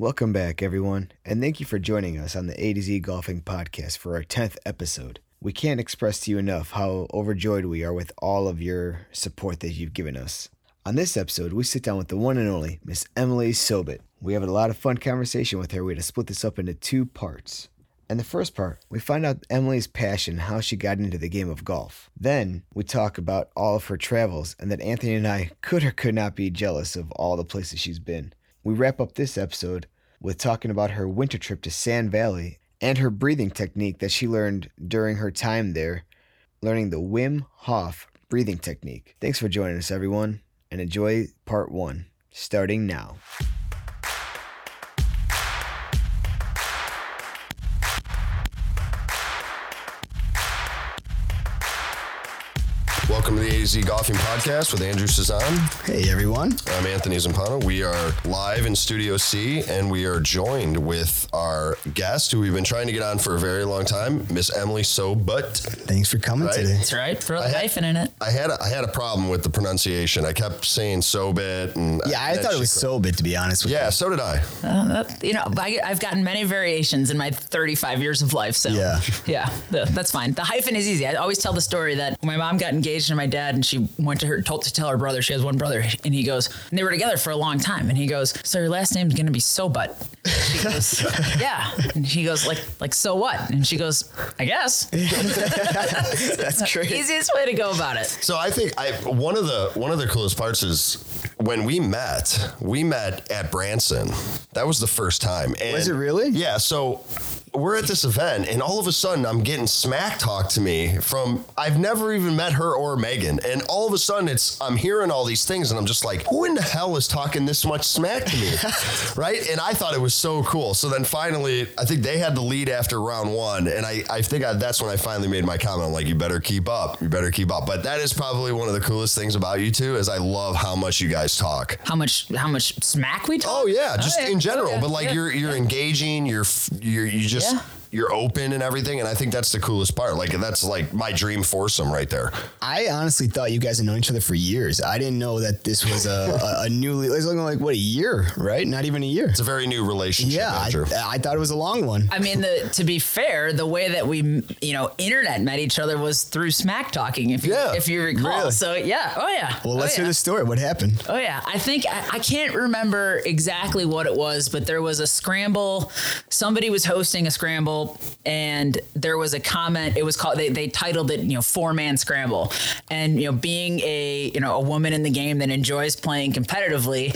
Welcome back, everyone, and thank you for joining us on the A to Z Golfing Podcast for our 10th episode. We can't express to you enough how overjoyed we are with all of your support that you've given us. On this episode, we sit down with the one and only Miss Emily Sobit. We have a lot of fun conversation with her. We had to split this up into two parts. In the first part, we find out Emily's passion, how she got into the game of golf. Then, we talk about all of her travels and that Anthony and I could or could not be jealous of all the places she's been. We wrap up this episode with talking about her winter trip to Sand Valley and her breathing technique that she learned during her time there, learning the Wim Hof breathing technique. Thanks for joining us, everyone, and enjoy part one, starting now. Welcome to the AZ Golfing Podcast with Andrew Cezanne. Hey, everyone. I'm Anthony Zampano. We are live in Studio C, and we are joined with our guest, who we've been trying to get on for a very long time, Miss Emily Sobut. Thanks for coming Right. today. That's right. Throw the hyphen in it. I had a, I had a problem with the pronunciation. I kept saying Sobit, and Yeah, I and thought it was cor- so bit to be honest with you. Yeah, so did I. Uh, that- you know, I, I've gotten many variations in my 35 years of life. So Yeah. yeah, the- that's fine. The hyphen is easy. I always tell the story that my mom got engaged to my dad, and she went to her told to tell her brother she has one brother, and he goes, and they were together for a long time, and he goes, so your last name's gonna be So Butt. She goes, yeah, and he goes like like so what? And she goes, I guess. That's great. Easiest way to go about it. So I think I one of the one of the coolest parts is when we met. We met at Branson. That was the first time. And Was it really? Yeah. So we're at this event, and all of a sudden, I'm getting smack talk to me from I've never even met her or Megan, and all of a sudden, it's I'm hearing all these things, and I'm just like, who in the hell is talking this much smack to me, right? And I thought it was so cool. So then finally, I think they had the lead after round one, and I I think I, that's when I finally made my comment. I'm like, you better keep up, you better keep up. But that is probably one of the coolest things about you two is I love how much you guys talk. How much how much smack we talk? Oh yeah, just yeah. in general. Oh, yeah. But like Yeah. you're you're engaging, you're you're you just Yeah. You're open and everything, and I think that's the coolest part. Like that's like my dream foursome right there. I honestly thought you guys had known each other for years. I didn't know that this was a, a, a newly. It was looking like what a year, right? Not even a year. It's a very new relationship. Yeah, I, I thought it was a long one. I mean, the, to be fair, the way that we, you know, internet met each other was through smack talking. If you, Yeah, if you recall, really? so yeah, oh yeah. Well, let's oh, hear yeah. the story. What happened? Oh yeah, I think I, I can't remember exactly what it was, but there was a scramble. Somebody was hosting a scramble, and there was a comment. It was called. They, they titled it, you know, four man scramble. And you know, being a you know a woman in the game that enjoys playing competitively,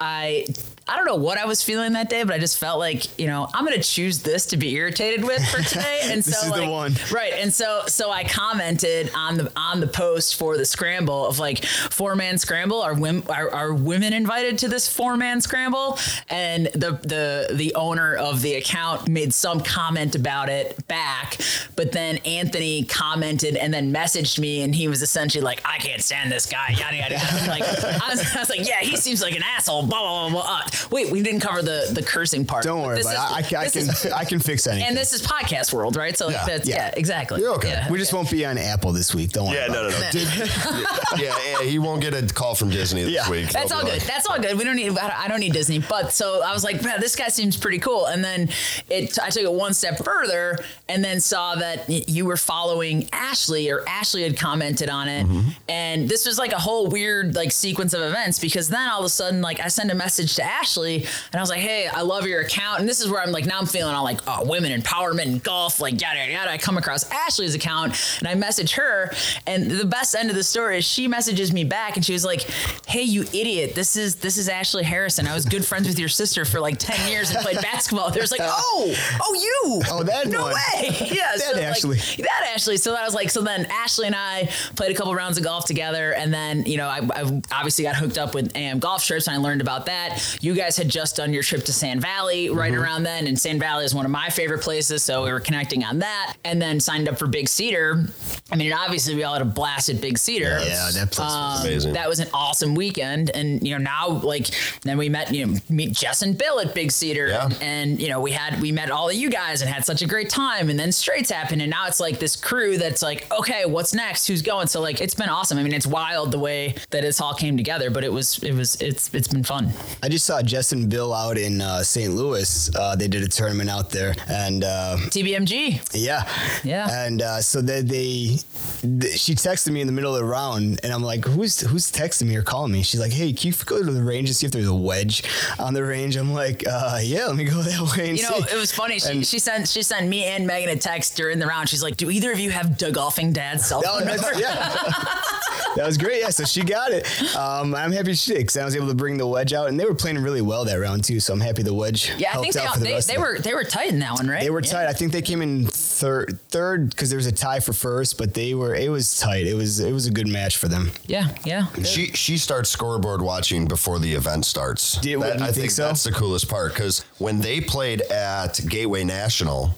I I don't know what I was feeling that day, but I just felt like you know I'm going to choose this to be irritated with for today. And This so is the one. right and so so i commented on the on the post for the scramble of like four man scramble are women are, are women invited to this four man scramble and the the the owner of the account made some comment about it back but then anthony commented and then messaged me and he was essentially like i can't stand this guy yada yada, yada. like I was, I was like yeah he seems like an asshole blah blah blah, blah. Wait we didn't cover the the cursing part Don't worry This about it. is- I, I, I can is- I can fix anything. and this is podcast world, right? So Yeah. that's yeah, Yeah. exactly. You're okay. Yeah. we just won't be on Apple this week. Don't worry. yeah, about no, no, no. Did, yeah, yeah, he won't get a call from Disney this Yeah. week. That's They'll all good. like- That's all good. We don't need. I don't- need Disney. But so I was like, man, this guy seems pretty cool. And then it. I took it one step further, and then saw that you were following Ashley, or Ashley had commented on it. Mm-hmm. And this was like a whole weird like sequence of events because then all of a sudden, like I send a message to Ashley, and I was like, hey, I love your account. And this is where I'm like, now I'm feeling all like, oh, women empowerment and golf, like yada yada yada. I come across Ashley's account, and I message her, and the best end of the story is she messages me back, and she was like, hey, you idiot, this is this is Ashley Harrison. I was good friends with your sister for like ten years and played basketball. There's like, oh, oh, you, Oh, that no one. way, yeah, That like, Ashley. that Ashley. So that was like, so then Ashley and I played a couple rounds of golf together, and then you know I, I obviously got hooked up with AM golf trips, and I learned about that. You guys had just done your trip to Sand Valley right Mm-hmm. around then, and Sand Valley is one of my favorite places, so we were connecting on that, and then signed up for Big Cedar. I mean, obviously we all had a blast at Big Cedar. Yeah, that place was Um, Amazing. That was an awesome weekend, and you know now like then we met you know meet Jess and Bill at Big Cedar, Yeah. and, and you know we had we met all of you guys and had such a great time, and then Straits happened, and now it's like this crew that's like okay, what's next? Who's going? So like it's been awesome. I mean, it's wild the way that it's all came together, but it was it was it's it's been fun. I just saw Jess and Bill out in uh, St. Louis. Uh, they did a tournament out there, and uh, TBMG. yeah, Yeah. And uh, so they, they, th- she texted me in the middle of the round, and I'm like, "Who's who's texting me or calling me?" She's like, "Hey, can you go to the range and see if there's a wedge on the range?" I'm like, uh, "Yeah, let me go that way and You know, see." it was funny. She, And- she sent she sent me and Megan a text during the round. She's like, "Do either of you have Doug Golfing Dad's cell phone number?" yeah. that was great. Yeah, so she got it. Um, I'm happy she did because I was able to bring the wedge out, and they were playing really well that round too. So I'm happy the wedge Yeah, I helped think they, out for the they, rest they of it. were they were tight in that one, right? They were Yeah. tight. I think they came in third, third because there was a tie for first, but they were. It was tight. It was. It was a good match for them. Yeah, yeah. She she starts scoreboard watching before the event starts. Did- That- you I think so? that's the coolest part because when they played at Gateway National,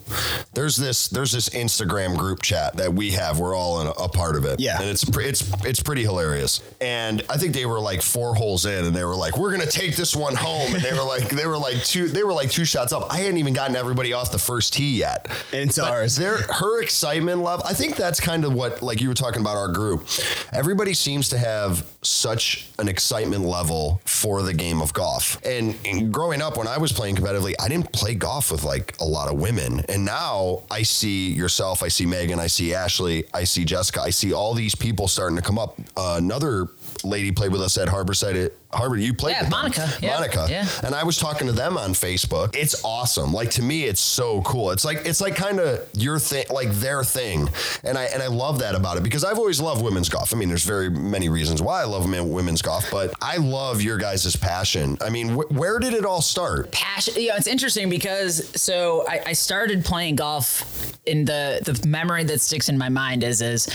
there's this there's this Instagram group chat that we have. We're all in a, a part of it. Yeah. and it's it's it's pretty hilarious. And I think they were like four holes in, and they were like, "We're gonna take this one home." And they were like, they were like two they were like two shots up. I hadn't even gotten everybody off the first tee yet. And it's But ours. Their her excitement level. I think that's kind of what like you were talking about our group. Everybody seems to have such an excitement level for the game of golf. And, and growing up when I was playing competitively, I didn't play golf with like a lot of women. And now I see yourself, I see Megan, I see Ashley, I see Jessica, I see all these people starting to come up. Uh, another lady played with us at Harborside at Harvard. You played Yeah, with them. Monica. Yeah, Monica. yeah. And I was talking to them on Facebook. It's awesome. Like to me, it's so cool. It's like it's like kind of your thing, like their thing, and I and I love that about it because I've always loved women's golf. I mean, there's very many reasons why I love men- women's golf, but I love your guys' passion. I mean, wh- where did it all start? passion. You know, it's interesting because so I, I started playing golf. In the the memory that sticks in my mind is is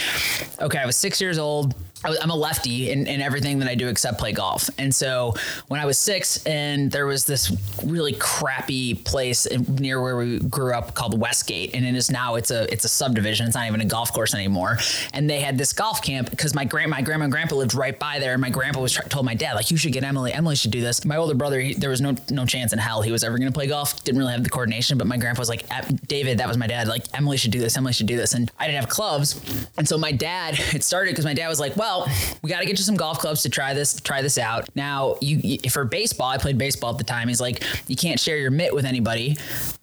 okay. I was six years old. I'm a lefty in, in everything that I do except play golf. And so when I was six, and there was this really crappy place near where we grew up called Westgate, and it is now it's a it's a subdivision. It's not even a golf course anymore. And they had this golf camp because my grand my grandma and grandpa lived right by there, and my grandpa was try, told my dad like you should get Emily. Emily should do this. My older brother, he, there was no no chance in hell he was ever going to play golf. Didn't really have the coordination, but my grandpa was like "Eh, David, that was my dad. Like Emily should do this. Emily should do this. And I didn't have clubs, and so my dad it started because my dad was like, well, we got to get you some golf clubs to try this try this out. Now you for baseball, I played baseball at the time. He's like, you can't share your mitt with anybody.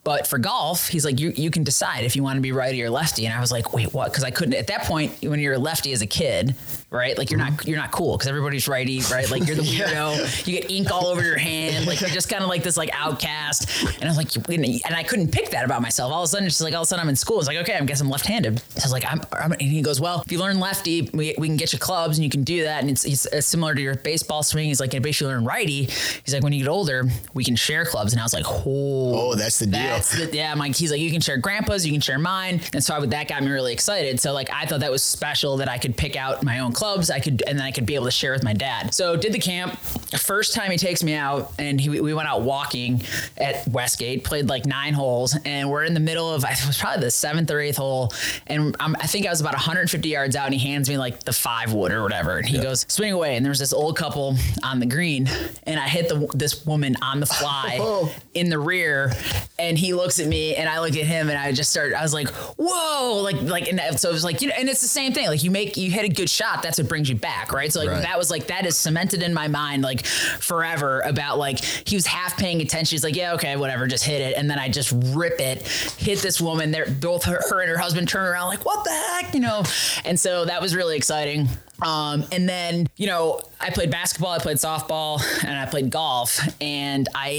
But for golf, he's like, you you can decide if you want to be righty or lefty. And I was like, wait, what? Because I couldn't at that point when you're a lefty as a kid, right? Like you're not mm-hmm. you're not cool because everybody's righty, right? Like you're the weirdo. You get ink all over your hand. Like you're just kind of like this like outcast. And I was like, and I couldn't pick that about myself. All of a sudden, it's just like all of a sudden I'm in school. It's like, okay, I guess I'm left-handed. So I was like, I'm, I'm and he goes, well, if you learn lefty, we, we can get you clubs and you can do that. And it's, it's, similar to your baseball swing. He's like, if you learn righty, he's like, when you get older, we can share clubs. And I was like, oh, Oh, that's the deal. that's the, yeah, like, he's like, you can share grandpa's, you can share mine. And so I that got me really excited. So like, I thought that was special that I could pick out my own clubs. I could, and then I could be able to share with my dad. So did the camp. First time he takes me out and he, we went out walking at Westgate, played like nine holes and we're in the middle of, it was probably the seventh or eighth hole. And I'm, I think I was about 150 yards out and he hands me like the five wood or whatever. And he goes, swing away. And there was this old couple on the green and I hit the, this woman on the fly Oh. in the rear and he looks at me and I look at him and I just start I was like whoa like like and so it was like you know and it's the same thing like you make you hit a good shot that's what brings you back right? So like Right. that was like that is cemented in my mind like forever about like he was half paying attention. He's like yeah okay whatever just hit it. And then I just rip it hit this woman. They're both her, her and her husband turn around like what the heck? You know? And so that was really exciting. Um, and then, you know, I played basketball, I played softball, and I played golf. And I,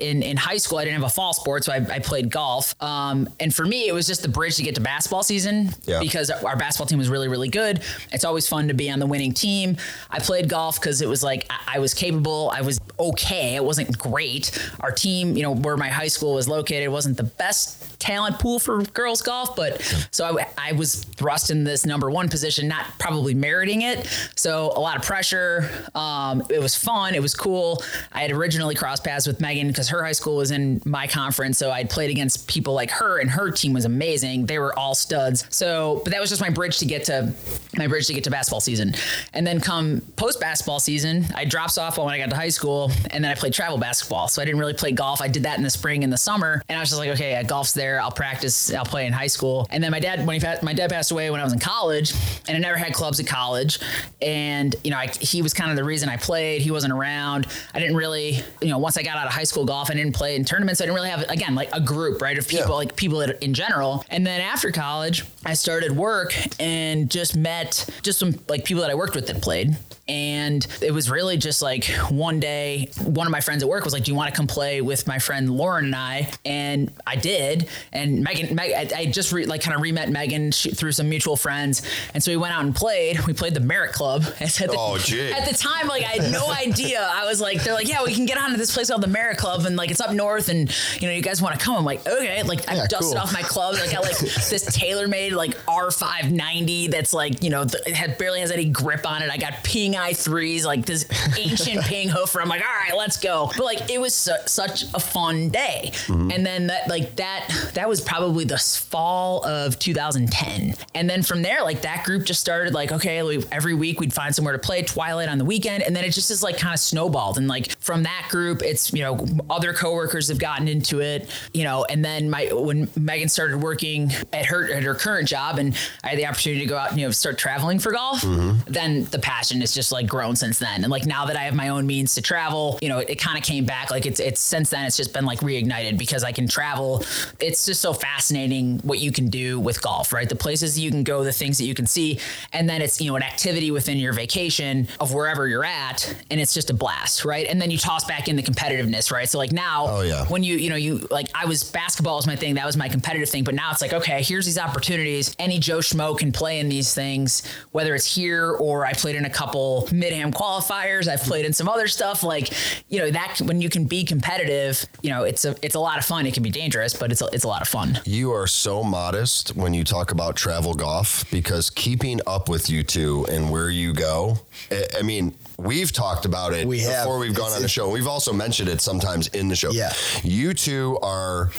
in, in high school, I didn't have a fall sport, so I, I played golf. Um, and for me, it was just the bridge to get to basketball season Yeah. because our basketball team was really, really good. It's always fun to be on the winning team. I played golf because it was like I, I was capable, I was okay, it wasn't great. Our team, you know, where my high school was located, wasn't the best talent pool for girls golf, but so I, I was thrust in this number one position, not probably meriting it. So a lot of pressure. Um, it was fun. It was cool. I had originally crossed paths with Megan because her high school was in my conference, so I'd played against people like her, and her team was amazing. They were all studs. So, but that was just my bridge to get to my bridge to get to basketball season. And then come post basketball season, I dropped softball when I got to high school, and then I played travel basketball. So I didn't really play golf. I did that in the spring and the summer, and I was just like, okay, golf's there. I'll practice. I'll play in high school. And then my dad, when he my dad passed away when I was in college, and I never had clubs at college. And you know, I, he was kind of the reason I played. He wasn't around. I didn't really, you know, once I got out of high school golf, I didn't play in tournaments. I didn't really have, again, like a group, right, of people, Yeah. like people in in general. And then after college, I started work and just met just some like people that I worked with that played. And it was really just like one day, one of my friends at work was like, "Do you want to come play with my friend Lauren and I?" And I did. And Megan, Meg, I, I just re, like kind of re-met Megan she, through some mutual friends, and so we went out and played. We played the Merit Club. At the, Oh, gee. At the time, like I had no idea. I was like, they're like, "Yeah, we can get on to this place called the Merit Club, and like it's up north, and you know, you guys want to come?" I'm like, "Okay." Like I Yeah, dusted cool. off my clubs. I got like this TaylorMade like R590 that's like you know th- it had, barely has any grip on it. I got Ping i3s, like this ancient Ping hoofer. I'm like, all right, let's go. But like it was su- such a fun day. Mm-hmm. And then that like that that was probably the fall of 2010. And then from there, like that group just started like okay, we, every week we'd find somewhere to play Twilight on the weekend, and then it just is like kind of snowballed. And like from that group, it's you know other coworkers have gotten into it, you know, and then my when Megan started working at her at her current job, and I had the opportunity to go out and you know start traveling for golf, mm-hmm. then the passion is just like grown since then. And like now that I have my own means to travel, you know, it, kind of came back. Like it's it's since then it's just been like reignited because I can travel. It's just so fascinating what you can do with golf, right? The places you can go, the things that you can see, and then it's you know an activity within your vacation of wherever you're at, and it's just a blast, right? And then you toss back in the competitiveness, right? So like now, Oh, yeah. when you you know you like I was basketball was my thing, that was my competitive thing, but now it's like okay, here's these opportunities. Any Joe Schmo can play in these things, whether it's here or I played in a couple mid am qualifiers. I've played in some other stuff. Like you know that when you can be competitive, you know it's a it's a lot of fun. It can be dangerous, but it's a, it's a lot of fun. You are so modest when you talk about travel golf because keeping up with you two and where you go, I, I mean, we've talked about it We have. before we've gone It's- on the it's- show. We've also mentioned it sometimes in the show. Yeah. You two are.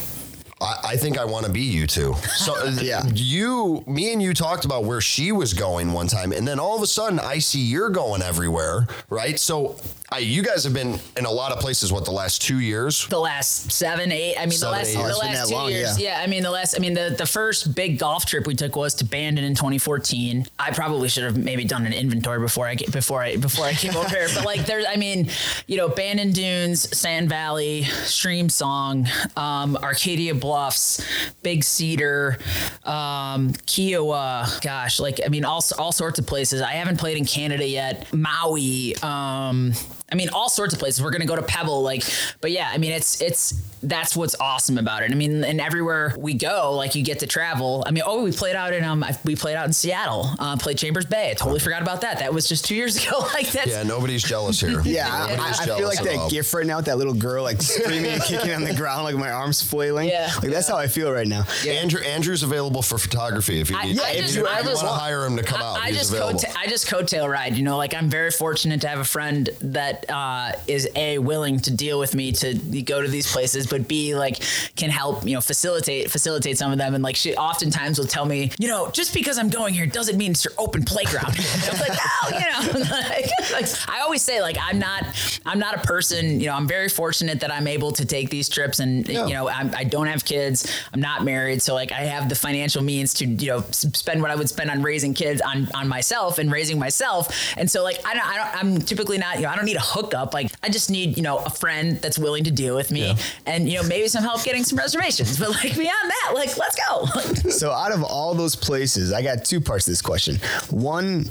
I I think I want to be you two. So Yeah. you, me and you talked about where she was going one time, and then all of a sudden I see you're going everywhere, right? So I, you guys have been in a lot of places. What the last two years? the last seven, eight. I mean, Seven, the last the years. It's been last two long, years. yeah. Yeah. I mean, the last. I mean, the the first big golf trip we took was to Bandon in 2014. I probably should have maybe done an inventory before I get before I before I came over here. But like, there's. I mean, you know, Bandon Dunes, Sand Valley, Streamsong, um, Arcadia Bluffs, Big Cedar, um, Kiawah. Gosh, like I mean, all all sorts of places. I haven't played in Canada yet. Maui. Um, I mean, all sorts of places. We're gonna go to Pebble, like, but yeah, I mean, it's it's that's what's awesome about it. I mean, and everywhere we go, like, you get to travel. I mean, oh, we played out in um, we played out in Seattle, uh, played Chambers Bay. I totally forgot about that. That was just two years ago. like that. Yeah, nobody's jealous here. Yeah, I, Nobody's I feel like that all. gif right now with that little girl like screaming and kicking on the ground, like my arms flailing. Yeah. like that's how I feel right now. Andrew Andrew's available for photography if you I- need. I if just- you, I you just- want to hire him to come out, I, I he's just available. coatta- I just coattail ride. You know, like I'm very fortunate to have a friend that uh, is a willing to deal with me to go to these places, but b like can help you know facilitate facilitate some of them. And like she oftentimes will tell me, you know, just because I'm going here doesn't mean it's your open playground. I'm like, oh, you know, like, like, I always say, like I'm not I'm not a person. You know, I'm very fortunate that I'm able to take these trips, and Yeah. you know, I'm, I don't have kids. I'm not married, so like I have the financial means to you know spend what I would spend on raising kids on on myself and raising myself. And so like I don't, I don't I'm typically not you know I don't need a hookup. Like I just need you know a friend that's willing to deal with me, Yeah. and you know maybe some help getting some reservations. But like beyond that, like let's go. So out of all those places, I got two parts to this question. One,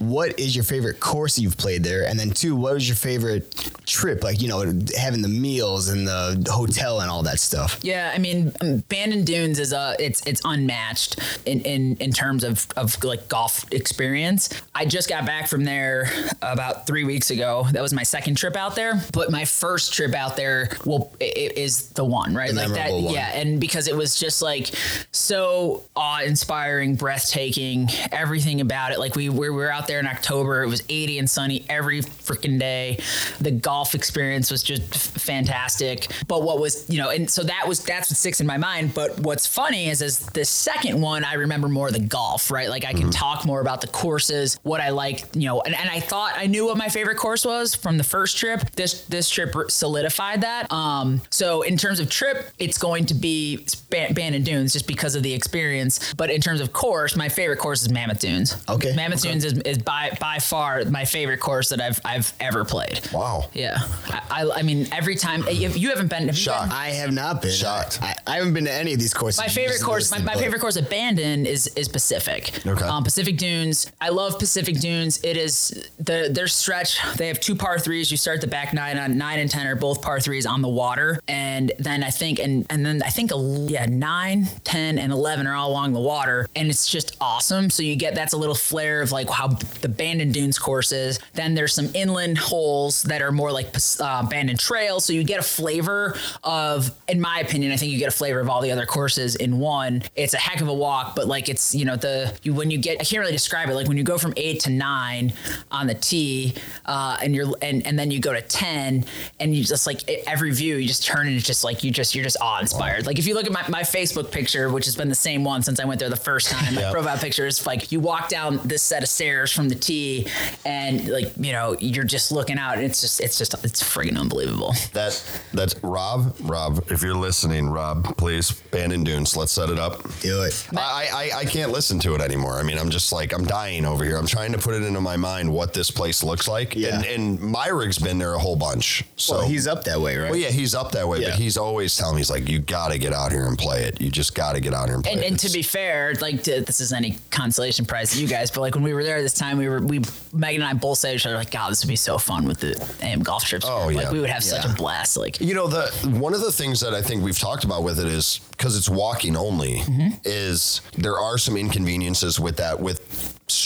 what is your favorite course you've played there? And then two, what was your favorite trip? Like, you know, having the meals and the hotel and all that stuff. Yeah, I mean, um, Bandon Dunes is a it's it's unmatched in in in terms of of like golf experience. I just got back from there about three weeks ago. That was my second trip out there, but my first trip out there, well, i- i- is the one right, The like that. one. Yeah, and because it was just like so awe inspiring, breathtaking, everything about it. Like we, we were out there in October, it was 80 and sunny every freaking day. The golf experience was just fantastic. But what was, you know, and so that was, that's what sticks in my mind. But what's funny is, is the second one, I remember more the golf, right? Like I can talk more about the courses, what I like, you know, and, and I thought I knew what my favorite course was from the first trip. This, this trip solidified that. Um, so in terms of trip, it's going to be Ban- Bandon Dunes just because of the experience. But in terms of course, my favorite course is Mammoth Dunes. Okay, Mammoth okay. Dunes is, is by by far my favorite course that I've I've ever played. Wow. Yeah, I, I, I mean every time you, you haven't been. Have Shocked. been? I have not been Shocked. I, I haven't been to any of these courses. My favorite just course, my, my favorite course at Bandon is is Pacific. Okay. Um, Pacific Dunes. I love Pacific Dunes. It is the their stretch. They have two par threes. You start the back nine on nine and ten are both par threes on the water, and then I think and and then I think yeah nine, 10, and eleven are all along the water, and it's just awesome. So you get that's a little flare of like how the Bandon Dunes course is. Then there's some inland holes that are more like uh, Bandon Trail, so you get a flavor of, in my opinion, I think you get a flavor of all the other courses in one. It's a heck of a walk, but like it's you know the you when you get I can't really describe it. Like when you go from eight to nine on the tee, uh, and you're and and then you go to ten, and you just like every view you just turn and it's just like you just you're just awe inspired. Like if you look at my, my Facebook picture, which has been the same one since I went there the first time, my Yep. profile picture is like you walk down this set of stairs from the tee, and like you know you're just looking out, and it's just it's just it's friggin' unbelievable. That that's Rob. Rob, if you're listening, Rob, please, Bandon Dunes, let's set it up. Do it. I, I I can't listen to it anymore. I mean, I'm just like I'm dying over here. I'm trying to put it into my mind what this place looks like. Yeah. And, and Myrig's been there a whole bunch. So Well, he's up that way, right? Well, yeah, he's up that way, Yeah. But he's always telling me he's like, you got to get out here and play it. You just got to get out here and play And, it. and to be fair, like to, this is any consolation prize to you guys, but like when we were there this time, we were we Megan and I both said to each other like, God, this would be so fun with the AM golf trips. Oh, like yeah. we would have such a blast. Like You know, the one of the things that I think we've talked about with it is because it's walking only, mm-hmm. is there are some inconveniences with that with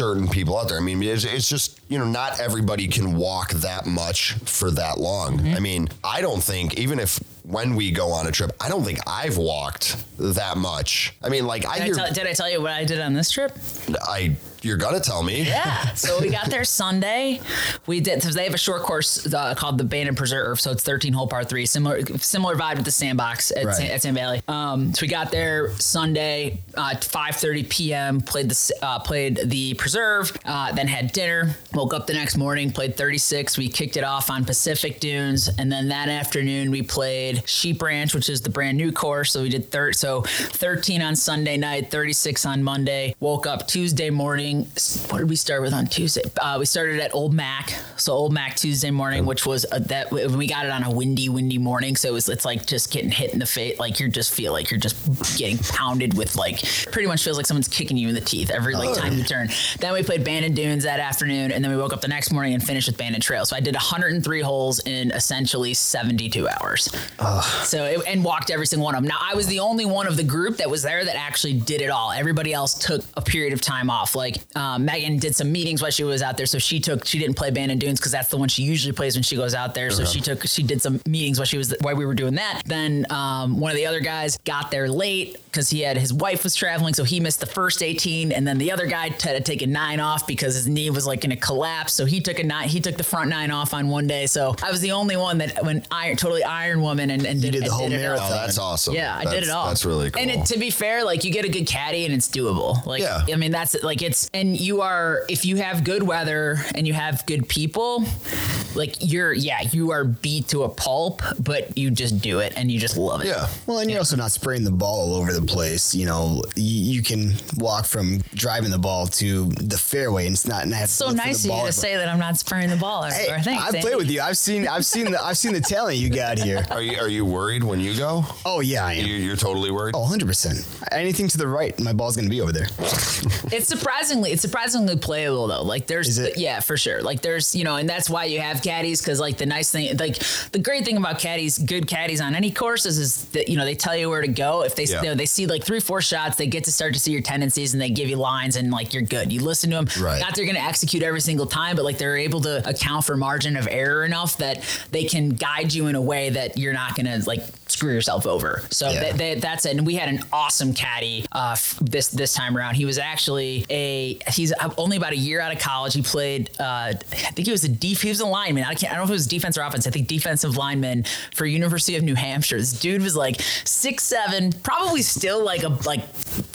certain people out there. I mean, it's, it's just you know not everybody can walk that much for that long. Mm-hmm. I mean, I don't think even if when we go on a trip, I don't think I've walked that much. I mean, like I did I, hear, tell, did I tell you what I did on this trip? I you're gonna tell me. Yeah. So we got there Sunday. We did. So they have a short course uh, called the Bandon Preserve. So it's 13 hole par three, similar similar vibe with the Sandbox at, Right. San, at Sand Valley. Um, so we got there Sunday, uh, 5:30 p.m. Played the uh, played the Preserve. Uh, then had dinner. Woke up the next morning. Played 36. We kicked it off on Pacific Dunes, and then that afternoon we played Sheep Ranch, which is the brand new course. So we did thir- so 13 on Sunday night, 36 on Monday. Woke up Tuesday morning. S- What did we start with on Tuesday? Uh, we started at Old Mac. So Old Mac Tuesday morning, which was a, that we got it on a windy, windy morning. So it was it's like just getting hit in the face. Like you just feel like you're just getting pounded with like pretty much feels like someone's kicking you in the teeth every like time you turn. Then we played Bandon Dunes that afternoon, and then we woke up the next morning and finished with Bandon Trail. So I did 103 holes in essentially 72 hours. So it, and walked every single one of them. Now I was the only one of the group that was there that actually did it all. Everybody else took a period of time off. Like um, Megan did some meetings while she was out there, so she took she didn't play Bandon Dunes because that's the one she usually plays when she goes out there. So she took she did some meetings while she was while we were doing that. Then um, one of the other guys got there late because he had his wife was traveling, so he missed the first 18, and then the other guy had to take a nine off because his knee was like going to collapse. So he took a nine he took the front nine off on one day. So I was the only one that went iron totally Iron Woman and, and did, did the and whole it marathon. Oh, that's awesome. Yeah, I did it all. That's really cool. And it, to be fair, like you get a good caddy and it's doable. Like, Yeah. I mean, that's like it's, and you are, if you have good weather and you have good people, like you're, yeah, you are beat to a pulp, but you just do it and you just love it. yeah. Well, and you're also not spraying the ball all over the place. You know, you, you can walk from driving the ball to the fairway, and it's not. And have So look for nice of you ball. to say that I'm not spraying the ball. Hey, or thanks, I've Andy. played with you. I've seen. I've seen the. I've seen the talent you got here. Are you are you worried when you go? Oh yeah, I am. You, you're totally worried. Oh, 100 percent. Anything to the right, my ball's gonna be over there. It's surprisingly it's surprisingly playable though. Like there's Is yeah for sure. Like there's you know and that's why you have caddies because like the nice thing like the great thing about caddies good caddies on any courses is that you know they tell you where to go if they Yeah. you know, they see like three four shots they get to start to see your tendencies and they give you lines and like you're good. You listen to them. Right. Not they're going to execute every single time, but like they're able to account for margin of error enough that they can guide you in a way that you're not going to like screw yourself over. So Yeah. that, that, that's it. And we had an awesome caddy uh, f- this this time around. He was actually a he's only about a year out of college. He played uh, I think he was a def- he was a lineman. I can't I don't know if it was defense or offense. I think defensive lineman for University of New Hampshire. This dude was like six seven, probably still like a like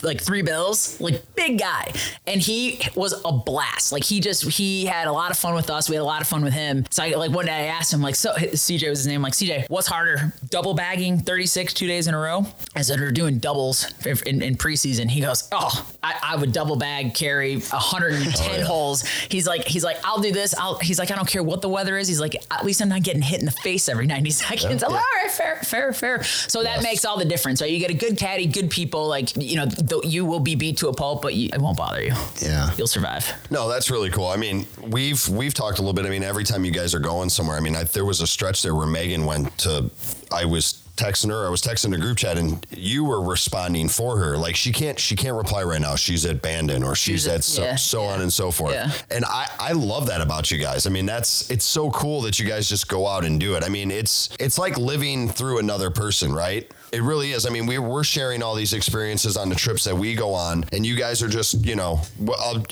like three bills, like big guy, and he was a blast. Like he just he had a lot of fun with us. We had a lot of fun with him. So I like one day I asked him like, so CJ was his name. Like CJ, what's harder, double bagging 36 two days in a row, I said, we're doing doubles in, in preseason? He goes, oh, I, I would double bag carry 110 oh, yeah. holes. He's like, he's like, I'll do this. I'll. He's like, I don't care what the weather is. He's like, at least I'm not getting hit in the face every 90 seconds. Yeah. I'm like, all right, fair, fair, fair. So that yes. makes all the difference, right? You get a good caddy, good people. Like you know, th- you will be beat to a pulp, but you, it won't bother you. Yeah, you'll survive. No, that's really cool. I mean, we've we've talked a little bit. I mean, every time you guys are going somewhere, I mean, I, there was a stretch there where Megan went to. I was texting her. I was texting the group chat, and you were responding for her. Like she can't, she can't reply right now. She's at Bandon or she's, she's at so, yeah, so yeah. on and so forth. Yeah. And I, I love that about you guys. I mean, that's it's so cool that you guys just go out and do it. I mean, it's it's like living through another person, right? It really is. I mean, we, we're sharing all these experiences on the trips that we go on, and you guys are just, you know,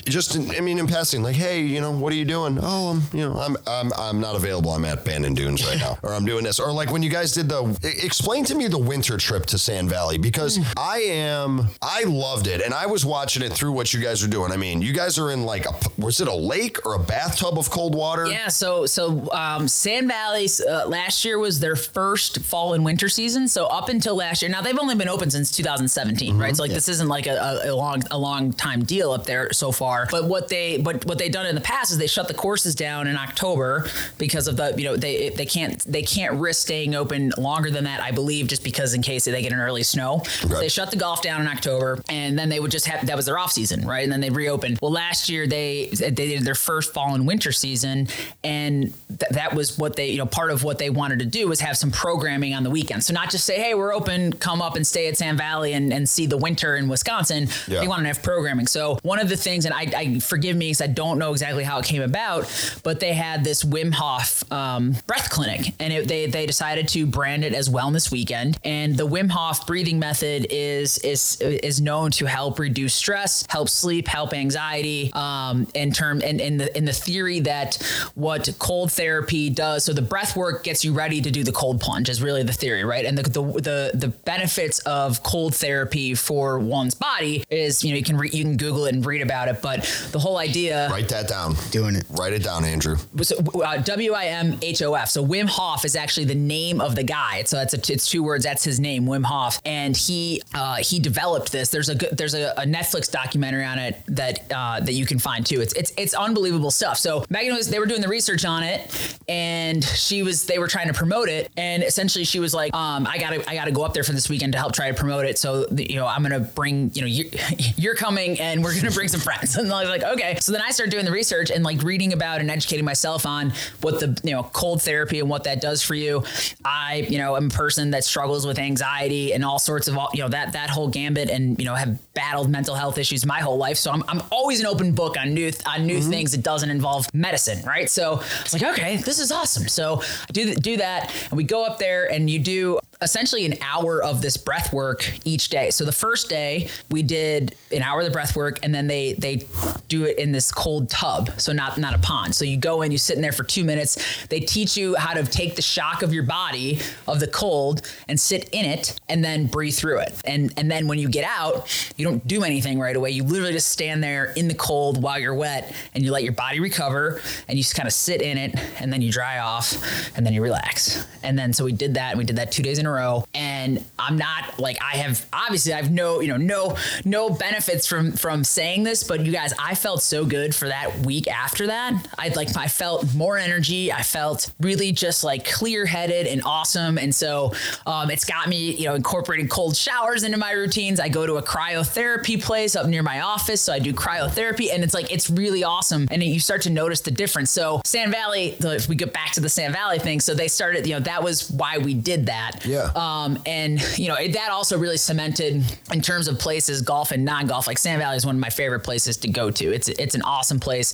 just, I mean, in passing, like, hey, you know, what are you doing? Oh, I'm, you know, I'm, I'm, I'm not available. I'm at Bandon Dunes right now, or I'm doing this, or like when you guys did the, explain to me the winter trip to Sand Valley because. I am, I loved it, and I was watching it through what you guys are doing. I mean, you guys are in like a, was it a lake or a bathtub of cold water? Yeah. So, so um, Sand Valley uh, last year was their first fall and winter season. So up until until last year. Now they've only been open since 2017, mm-hmm. right? So like yeah. this isn't like a, a, long a long time deal up there so far. But what they but what they've done in the past is they shut the courses down in October because of the you know they they can't they can't risk staying open longer than that. I believe just because in case they get an early snow, okay. so they shut the golf down in October, and then they would just have that was their off season, right? And then they reopened. Well, last year they they did their first fall and winter season, and th- that was what they you know part of what they wanted to do was have some programming on the weekend. So not just say hey we're open, come up and stay at Sand Valley and, and see the winter in Wisconsin. Yeah. They wanted to have programming. So one of the things, and I, I forgive me because I don't know exactly how it came about, but they had this Wim Hof um, breath clinic, and it, they they decided to brand it as Wellness Weekend. And the Wim Hof breathing method is is is known to help reduce stress, help sleep, help anxiety. Um, in term and in the in the theory that what cold therapy does, so the breath work gets you ready to do the cold plunge is really the theory, right? And the the the, the benefits of cold therapy for one's body is you know you can re- you can Google it and read about it, but the whole idea. Write that down. Doing it. Write it down, Andrew. So, uh, W I M H O F. So Wim Hof is actually the name of the guy. So that's a, it's two words. That's his name, Wim Hof, and he uh, he developed this. There's a there's a, a Netflix documentary on it that uh, that you can find too. It's it's it's unbelievable stuff. So Megan was they were doing the research on it, and she was they were trying to promote it, and essentially she was like, um, I gotta I gotta go up there for this weekend to help try to promote it. So, you know, I'm going to bring, you know, you're, you're coming and we're going to bring some friends. And I was like, okay. So then I started doing the research and like reading about and educating myself on what the, you know, cold therapy and what that does for you. I, you know, am a person that struggles with anxiety and all sorts of, you know, that, that whole gambit and, you know, have battled mental health issues my whole life. So I'm, I'm always an open book on new, on new mm-hmm. things that doesn't involve medicine. Right. So I was like, okay, this is awesome. So I do, do that and we go up there and you do essentially an hour of this breath work each day. So the first day we did an hour of the breath work and then they they do it in this cold tub. So not not a pond. So you go in, you sit in there for 2 minutes. They teach you how to take the shock of your body of the cold and sit in it and then breathe through it. And and then when you get out, you don't do anything right away. You literally just stand there in the cold while you're wet and you let your body recover and you just kind of sit in it and then you dry off and then you relax. And then so we did that and we did that 2 days in a row and I'm not like I have obviously I have no you know no no benefits from from saying this, but you guys I felt so good for that week after that. I like I felt more energy. I felt really just like clear headed and awesome, and so um, it's got me you know incorporating cold showers into my routines. I go to a cryotherapy place up near my office, so I do cryotherapy, and it's like it's really awesome, and you start to notice the difference. So Sand Valley, if we get back to the Sand Valley thing, so they started you know that was why we did that. Yeah. Um, and you know it, that also really cemented in terms of places, golf and non-golf. Like Sand Valley is one of my favorite places to go to. It's it's an awesome place.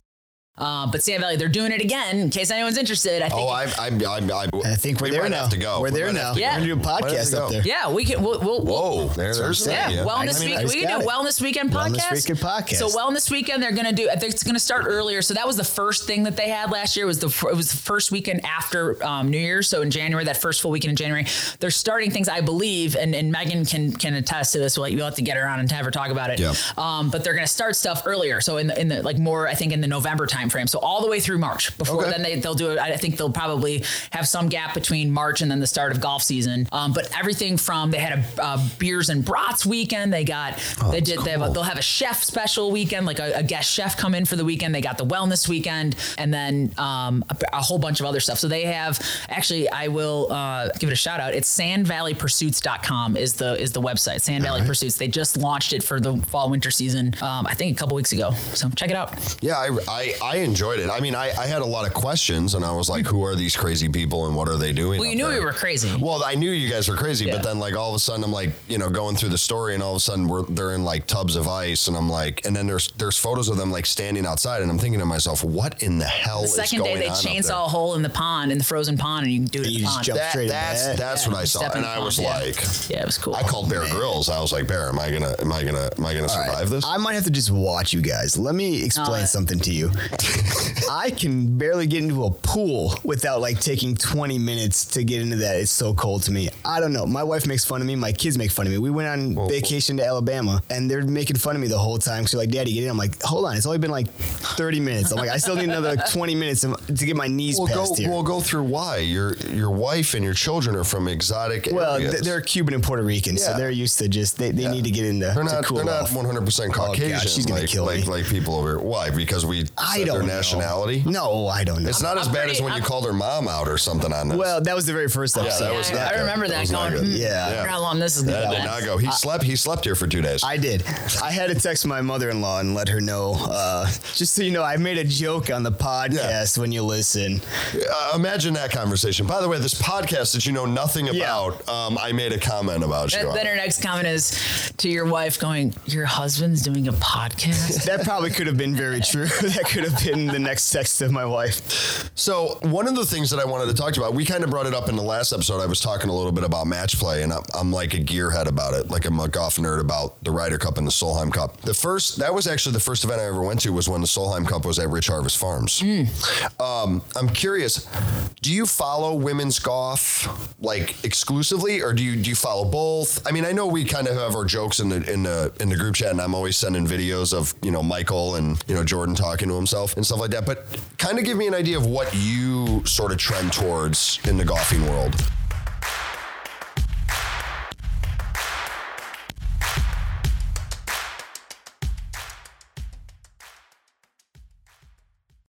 Uh, but Sand Valley, they're doing it again. In case anyone's interested, I think. Oh, I, I, I, I, I think we're we there might now. Have to go. We're We there might now. Yeah. We're gonna do a Might have to podcast up there. yeah, we can. We'll, we'll, Whoa, there, there's Yeah, that. Wellness I mean, Week. We can do it. Wellness Weekend podcast. Wellness podcast. Weekend podcast. So Wellness Weekend, they're gonna do. It. It's gonna start earlier. So that was the first thing that they had last year. Was the it was the first weekend after um, New Year's. So in January, that first full weekend in January, they're starting things. I believe, and, and Megan can can attest to this. We'll, you'll have to get her on and have her talk about it. Yeah. Um, but they're gonna start stuff earlier. So in the, in the like more, I think in the November timeframe. So all the way through March. Before Okay. then they they'll do it. I think they'll probably have some gap between March and then the start of golf season. Um, but everything from they had a uh, beers and brats weekend. They got they did they have a, they'll have a chef special weekend, like a, a guest chef come in for the weekend. They got the wellness weekend, and then um, a, a whole bunch of other stuff. So they have actually I will uh, give it a shout out. It's sandvalleypursuits.com is the is the website. Sand Valley Pursuits. They just launched it for the fall winter season. Um, I think a couple weeks ago. So check it out. Yeah, I, I, I enjoyed it. I mean, I, I had a lot of questions, and I was like, "Who are these crazy people, and what are they doing?" Well, you knew there? we were crazy. Well, I knew you guys were crazy, Yeah. but then like all of a sudden, I'm like, you know, going through the story, and all of a sudden, we're they're in like tubs of ice, and I'm like, and then there's there's photos of them like standing outside, and I'm thinking to myself, what in the hell The is second day they chainsaw a hole in the pond in the frozen pond, and you can do it in You the just pond. jump That, straight that's that. that's Yeah, what I saw, step and the I was pond, yeah. like, Yeah, it was cool. I called Bear Grylls. I was like, Bear, am I gonna am I gonna am I gonna All right. survive this? I might have to just watch you guys. Let me explain No, something to you. I can barely get into a pool without like taking 20 minutes to get into that. It's so cold to me. I don't know. My wife makes fun of me. My kids make fun of me. We went on vacation to Alabama and they're making fun of me the whole time. So like, Daddy, get in. I'm like, hold on. It's only been like 30 minutes. I'm like, I still need another like, 20 minutes to to get my knees We'll go. here. We'll go through why your your wife and your children are from exotic well, areas. they're Cuban and Puerto Rican, so they're used to just they, they Yeah. need to get into They're not. cool they're not off. 100 percent Oh, God, Caucasian. she's gonna kill like, me. like people over. Why? Because we I don't their know. nationality. No, I don't know. It's not as I'm bad pretty- as when you I'm- called her mom out or something on this. well, that was the very first Yeah, episode. that was Yeah, not I good. remember That that, was not going. good. "Hmm, Yeah. I wonder how long this is going that to did not go. He slept. He slept here for two days. I did. I had to text my mother-in-law and let her know. Uh, just so you know, I made a joke on the podcast when you listen. Uh, imagine that conversation. By the way, this podcast that you know nothing Yeah. about, um, I made a comment about you. Then, on then her next comment is to your wife going, Your husband's doing a podcast? That probably could have been very true. that could have been the next text of my wife. So one of the things that I wanted to talk about, we kind of brought it up in the last episode. I was talking a little bit about match play, and I'm, I'm like a gearhead about it, like I'm a golf nerd about the Ryder Cup and the Solheim Cup. The first, that was actually the first event I ever went to was when the Solheim Cup was at Rich Harvest Farms. Um, I'm curious, do you follow women's golf like exclusively, or do you do you follow both? I mean, I know we kind of have our jokes in the in the in the group chat, and I'm always sending videos of you know Michael and you know Jordan talking to himself and stuff like that. But kind of give me an idea of what you sort of trend towards in the golfing world.